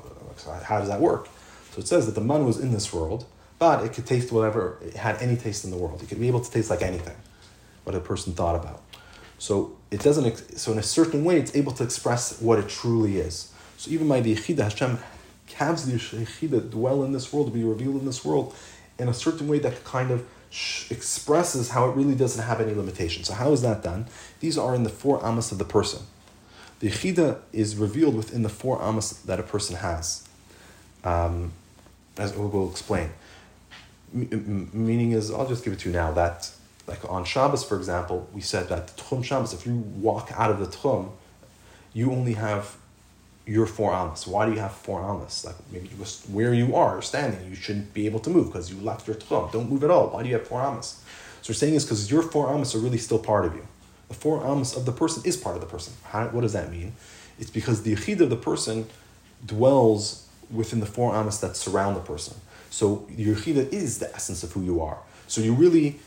how does that work? So it says that the man was in this world, but it could taste whatever, it had any taste in the world. It could be able to taste like anything, what a person thought about. So it doesn't, so in a certain way, it's able to express what it truly is. So even by the Hashem Cavs the Yechida dwell in this world, be revealed in this world in a certain way that kind of expresses how it really doesn't have any limitations. So how is that done? These are in the four amas of the person. The Yechida is revealed within the four amas that a person has. Um, as we will explain. Meaning is, I'll just give it to you now, that like on Shabbos, for example, we said that the Tchum Shabbos, if you walk out of the Tchum, you only have your four amas. Why do you have four amas? Like maybe where you are standing, you shouldn't be able to move because you left your tchum. Don't move at all. Why do you have four amas? So we're saying is because your four amas are really still part of you. The four amas of the person is part of the person. How, what does that mean? It's because the yechid of the person dwells within the four amas that surround the person. So your yechida is the essence of who you are. So you really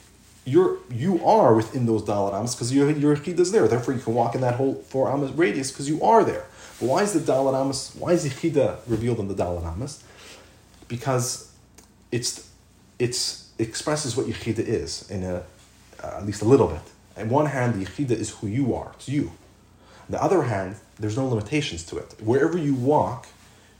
you're you are within those dalat amas because your your is there. Therefore, you can walk in that whole four amas radius because you are there. Why is the Dalat Amos, why is Yechida revealed in the Dalat Amos? Because it's, it's, it expresses what Yechida is in a, uh, at least a little bit. On one hand, the Yechida is who you are, it's you. On the other hand, there's no limitations to it. Wherever you walk,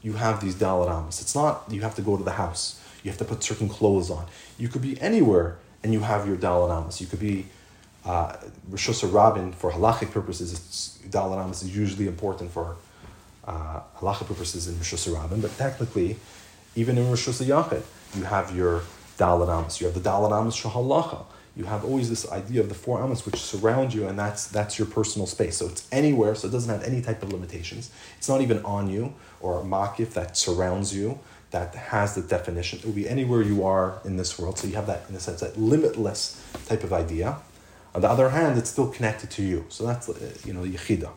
you have these Dalat Amos. It's not you have to go to the house, you have to put certain clothes on. You could be anywhere and you have your Dalat Amos. You could be uh, Rosh Rabin for halachic purposes, Dalat Amos is usually important for uh, halacha purposes in Rosh Hashanah, but technically, even in Rosh Hashanah, you have your Dalat Amos. You have the Dalat Amos Shahalacha. You have always this idea of the four Amos which surround you, and that's that's your personal space. So it's anywhere, so it doesn't have any type of limitations. It's not even on you or a makif that surrounds you that has the definition. It will be anywhere you are in this world. So you have that, in a sense, that limitless type of idea. On the other hand, it's still connected to you. So that's, uh, you know, yichida.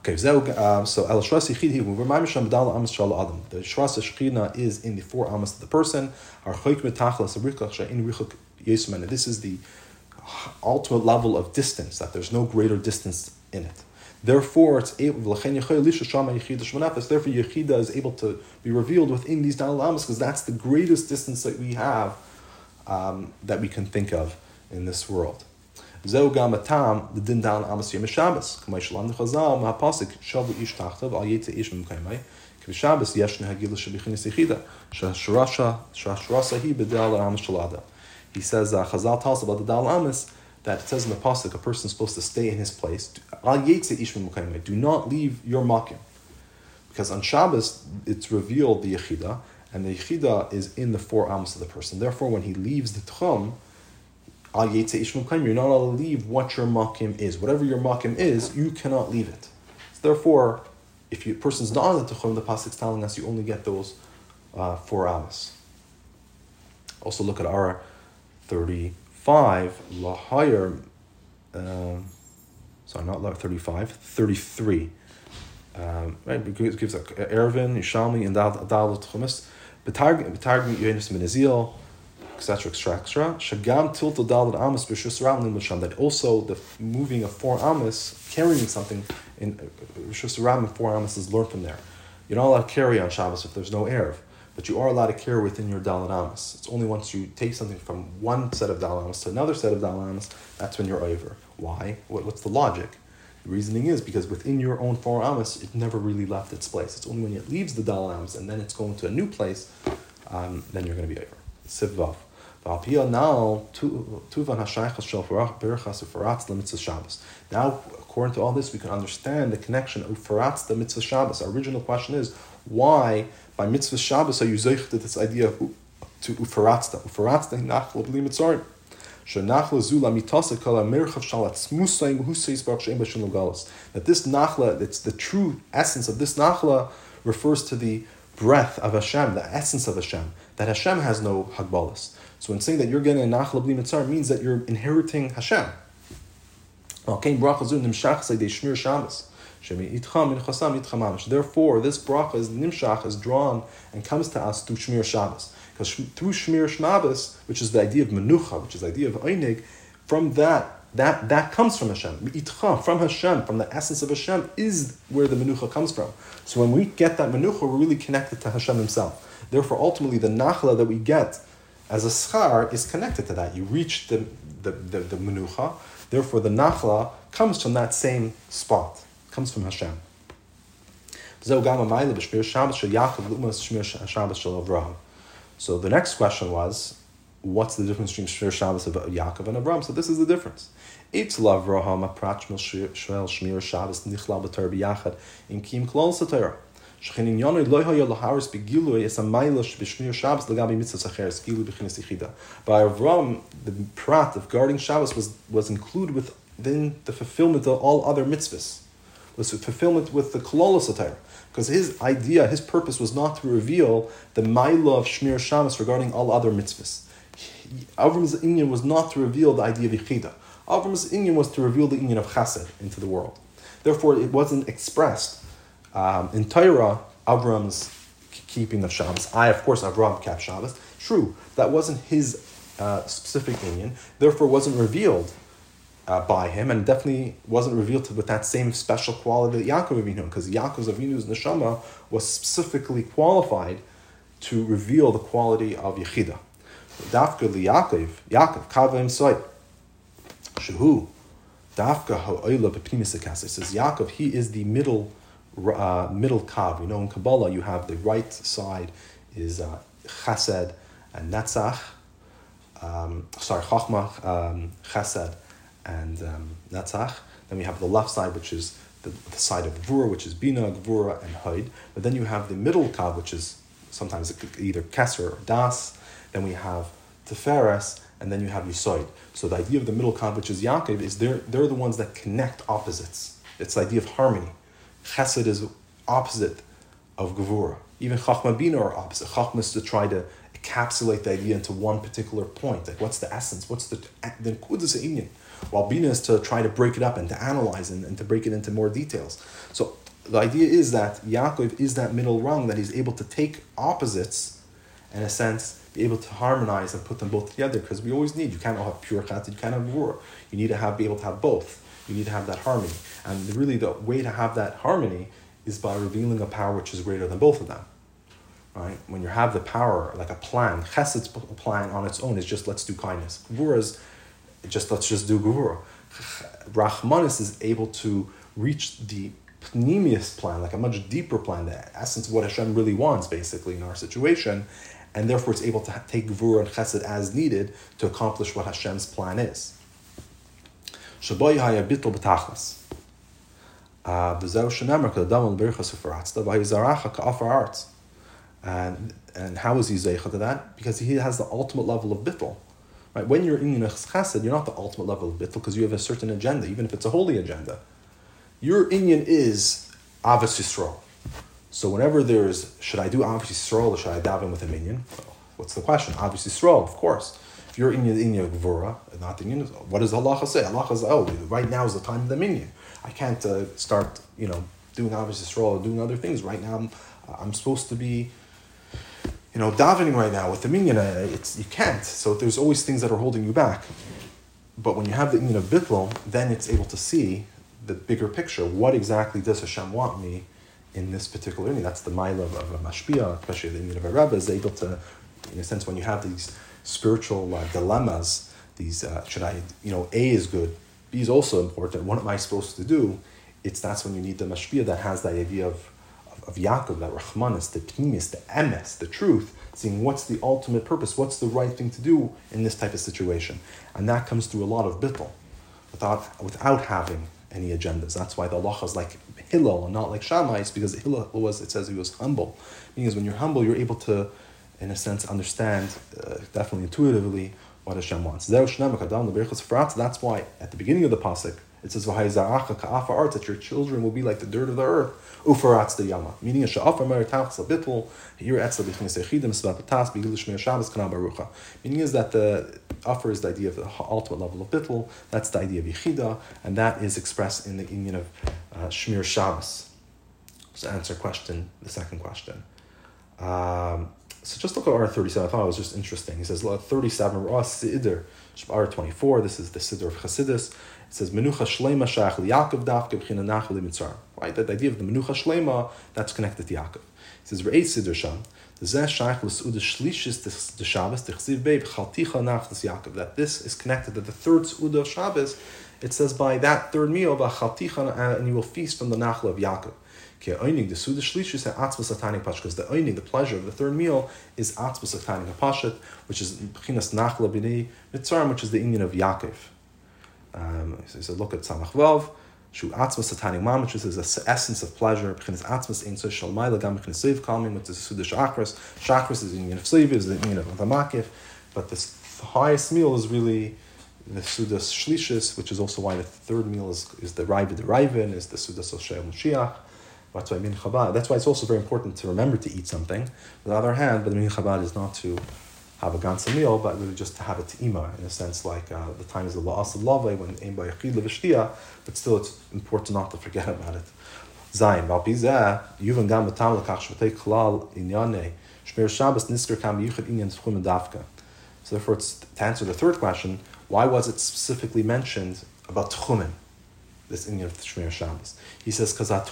Okay, um, so. The Shras Shechina is in the four Amas of the person. This is the ultimate level of distance, that there's no greater distance in it. Therefore, it's able. Therefore, Yechida is able to be revealed within these Dal Amas because that's the greatest distance that we have um, that we can think of in this world. זהו גם הטעם לדין דן עמוס יום השבס, כמו שלמדנו חז"ל מהפוסק שבו איש תחתיו על יצא איש ממקיימי, כי בשבס יש נהגילה שבכינס יחידה, שהשרשה היא בדל העמוס של האדם. He says, uh, Chazal tells about the Dal Amis that it says in the Pasuk, a person is supposed to stay in his place. Do not leave your makim. Because on Shabbos, it's revealed the Yechida, and the Yechida is in the four Amos of the person. Therefore, when he leaves the Tchum, Al you're not allowed to leave what your makim is. Whatever your makim is, you cannot leave it. So therefore, if a person's not on the Tuchum, the Pasuk's telling us you only get those uh, four amas. Also look at our 35, Lahayr, uh, sorry, not 35, 33. Um, right, it gives a Ervin, Yishalmi, and Dalit Chumis. Betargim Yonis Menazil, etc., etc.. Shagam Tilta Dalit Amos B'Shus Ram That also the moving of four Amos, carrying something in B'Shus Ram and four Amos is learned from there. You're not allowed to carry on Shabbos if there's no Erev, but you are allowed to carry within your Dalit Amos. It's only once you take something from one set of Dalit Amos to another set of Dalit Amos, that's when you're over. Why? What, what's the logic? The reasoning is because within your own four amas, it never really left its place. It's only when it leaves the dal amas and then it's going to a new place, um, then you're going to be over. Sivvav. Now, according to all this, we can understand the connection of Faratz the mitzvah Shabbos. Our original question is why by mitzvah Shabbos are you zeich to this idea of to Ufaratz the Ufaratz the nachal b'li mitzarim. That this nachla, it's the true essence of this nachla, refers to the breath of Hashem, the essence of Hashem, that Hashem has no hagbalas. So in saying that you're getting a nachla bli mitzar means that you're inheriting Hashem. Therefore, this bracha is nimshach, is drawn and comes to us through Shmir Shabbos. Because through Shmir Shabbos, which is the idea of menucha, which is the idea of einig, from that, that, that comes from Hashem. From Hashem, from the essence of Hashem, is where the menucha comes from. So when we get that menucha, we're really connected to Hashem Himself. Therefore, ultimately, the nachla that we get as a schar is connected to that. You reach the, the, the, the menucha, therefore the nachla comes from that same spot, comes from Hashem. So the next question was, what's the difference between Shmir Shabbos of Yaakov and Avram? So this is the difference. It's Lavraham aprachmil shvel Shmir Shabbos nichla b'ter b'yachad in kim klol satira. שכן עניון לא היה להרס בגילוי את המיילה שבשמיר שבס לגבי מצווה אחרת, גילוי בכינס יחידה. By Avram, the prat of guarding Shabbos was, was included within the fulfillment of all other mitzvahs. Was fulfillment with the kololos attire. Because his idea, his purpose was not to reveal the Maila of Shmir Shabbos regarding all other mitzvahs. Avram's inyan was not to reveal the idea of Yechida. Avram's inyan was to reveal the inyan of Chesed into the world. Therefore, it wasn't expressed um, in Torah, Avram's keeping of Shabbos. I, of course, Avram kept Shabbos. True, that wasn't his uh, specific inyan. Therefore, wasn't revealed uh, by him, and definitely wasn't revealed to, with that same special quality that Yaakov Avinu, because Yaakov Avinu's neshama was specifically qualified to reveal the quality of Yechida. Dafka Yaakov, Yaakov, Kavim Soy, Shehu, Dafka Ha'oila B'Pnimis says Yaakov, he is the middle, uh, middle kav. You know, in Kabbalah, you have the right side is uh, Chesed and Netzach, um, sorry, Chachma, um, Chesed, and um, Netzach. Then we have the left side, which is the, the side of Gvura, which is Bina, Gvura, and Hoid. But then you have the middle Kav, which is sometimes either Kesser or Das. Then we have Teferes, and then you have Yisoid. So the idea of the middle Kav, which is Yaakov, is they're, they're the ones that connect opposites. It's the idea of harmony. Chesed is opposite of Gvura. Even Chachma Bina are opposite. Chachma is to try to encapsulate the idea into one particular point. Like, what's the essence? What's the the Kudus Inyan? While Bina is to try to break it up and to analyze and, and to break it into more details. So the idea is that Yaakov is that middle rung that he's able to take opposites, in a sense, be able to harmonize and put them both together. Because we always need you can't all have pure chat, you can't have war. You need to have be able to have both. You need to have that harmony, and really the way to have that harmony is by revealing a power which is greater than both of them right? When you have the power, like a plan, Chesed's plan on its own is just let's do kindness. Gvura's just let's just do Gvura. Rahmanis is able to reach the pneumius plan, like a much deeper plan, the essence of what Hashem really wants, basically, in our situation, and therefore it's able to take Gvura and Chesed as needed to accomplish what Hashem's plan is. Shaboy bitl b'tachlis. Uh, arts. And, and how is he zeicha to that? Because he has the ultimate level of bittul. Right? When you're in chesed, you're not the ultimate level of bittul because you have a certain agenda, even if it's a holy agenda. Your inyan is ahavas yisrael. So whenever there's, should I do ahavas yisrael or should I daven with a minyan? What's the question? Ahavas yisrael, of course. If you're in your, in your gvura, not the inyan, what does Allah say? Allah says, oh, right now is the time of the minyan. I can't uh, start, you know, doing obviously Yisrael or doing other things. Right now, I'm, I'm supposed to be, you know, davening right now with the minyan. Uh, it's, you can't. So there's always things that are holding you back. But when you have the inyan of bittul, then it's able to see the bigger picture. What exactly does Hashem want me in this particular inyan? That's the mile of, of a mashpia, especially the inyan of a rebbe, is able to, in a sense, when you have these spiritual uh, dilemmas, these, uh, should I, you know, A is good, B is also important. What am I supposed to do? It's that's when you need the mashpia that has the idea of, of, of Yaakov, that Rahmanis, the Pnimis, the Emes, the truth, seeing what's the ultimate purpose, what's the right thing to do in this type of situation. And that comes through a lot of bittul, without, without having any agendas. That's why the Allah is like Hillel and not like Shammai, because Hillel was, it says he was humble. Meaning when you're humble, you're able to, in a sense, understand, uh, definitely intuitively, what Hashem wants. That's why at the beginning of the pasuk it says ka'afa that your children will be like the dirt of the earth. Ufaratz the yama. Meaning a sha'afar mer tachs bittul here etzel bichnis echidim svapatas kana barucha. Meaning is that the offer is the idea of the ultimate level of bittul. That's the idea of yichida, and that is expressed in the union of uh, shmir Shabbos. So answer question the second question. Um, so just look at R37. I thought it was just interesting. He says, 37, Ra Sidr, R24, this is the Sidr of Chassidus. It says, Menucha Shlema Shach Yaakov Dafke B'china Nachal Mitzar. Right? The idea of the Menucha Shlema, that's connected to Yaakov. He says, Re'et Sidr Sham. That this is connected to the third Suda of Shabbos. It says by that third meal, and you will feast from the Nachal of Yaakov. Because the oining, the pleasure of the third meal, is atzma satanic pashat, which is b'chinas nachla b'nei mitzarim, which is the union of Yaakov. Um, so, so look at Samach Vav, shu atzma satanic mam, which is the essence of pleasure, b'chinas atzma ein so shal ma'ila gam b'chinas seiv kalmim, which is suda shachras. Shachras is the union of seiv, is the union of Vamakif, but this highest meal is really the Sudas Shlishis, which is also why the third meal is, is the Raiva the Raivin, is the Sudas Oshem Mashiach. That's why Min Chabad. That's why it's also very important to remember to eat something. On the other hand, but the Min Chabad is not to have a ganze meal, but really just to have a te'ima, in a sense like uh, the time is the la'as lave when aim by yachid but still it's important not to forget about it. Zayin, val yuvan gam batam lekach shvatei klal inyane, shmer Shabbos nisker kam yuchad inyan tchum dafka. So therefore, to answer the third question, why was it specifically mentioned about tchumen? This inyan of Shmir Shabbos. He says, He says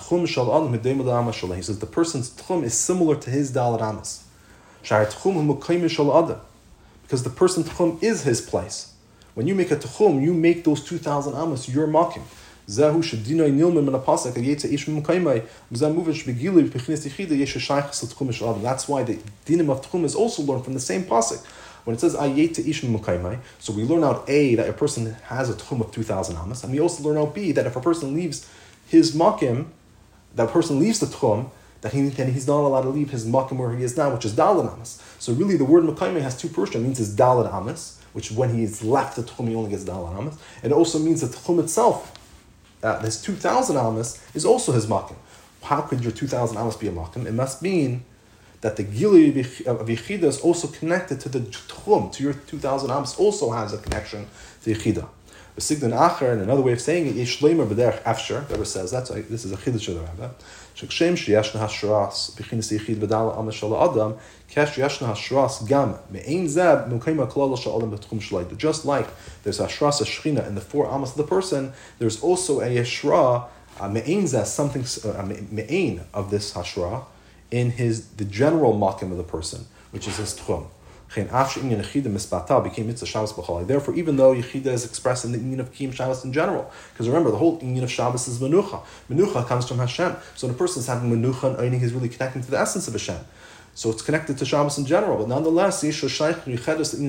the person's tchum is similar to his dalad amas. Shar tchum shal adam. Because the person's tchum is his place. When you make a tchum, you make those 2,000 amas your makim. Zehu shedinoi nilmim min apasak yetza ish mimkaimai v'zamuvish begili yichida yesh shaychas l'tchum shal adam. That's why the dinim of tchum is also learned from the same pasuk. When it says ayet to ish mukaimai, so we learn out A that a person has a tchum of 2,000 amas, and we also learn out B that if a person leaves his makim, that person leaves the tchum, that he, then he's not allowed to leave his makim where he is now, which is dalad amas. So really the word mukaimai has two portions. It means it's dalad amas, which when he is left the tchum, he only gets dalad amas. It also means the tchum itself, uh, this 2,000 amas, is also his makim. How could your 2,000 amas be a makim? It must mean that the Gili of Yechida is also connected to the Tchum, to your 2,000 amps, also has a connection to Yechida. Sigdin Acher, and another way of saying it, Yishleimer B'derech Afsher, Rebbe says, that's why this is a Chiddush of the Rebbe, Hashras, Yechid B'dala Adam, Kesh Yashna Hashras Gam, Me'ein Zeb, Sha'olam B'tchum Shalayda. Just like there's Hashras Hashchina in the four Amas of the person, there's also a Yeshra, Me'ein Zeb, something, Me'ein of this Hashra, in his the general makim of the person, which is his tchum. Therefore, even though Yechida is expressed in the union of Kiyim Shabbos in general, because remember, the whole union of Shabbos is Menucha. Menucha comes from Hashem. So when a person is having Menucha and he's really connecting to the essence of Hashem. So it's connected to Shabbos in general. But nonetheless, nonetheless, by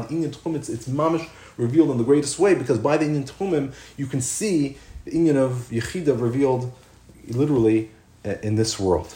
the Inyan Tchum, it's, it's mamish revealed in the greatest way, because by the Inyan Tchumim, you can see the Inyan of Yechida revealed literally uh, in this world.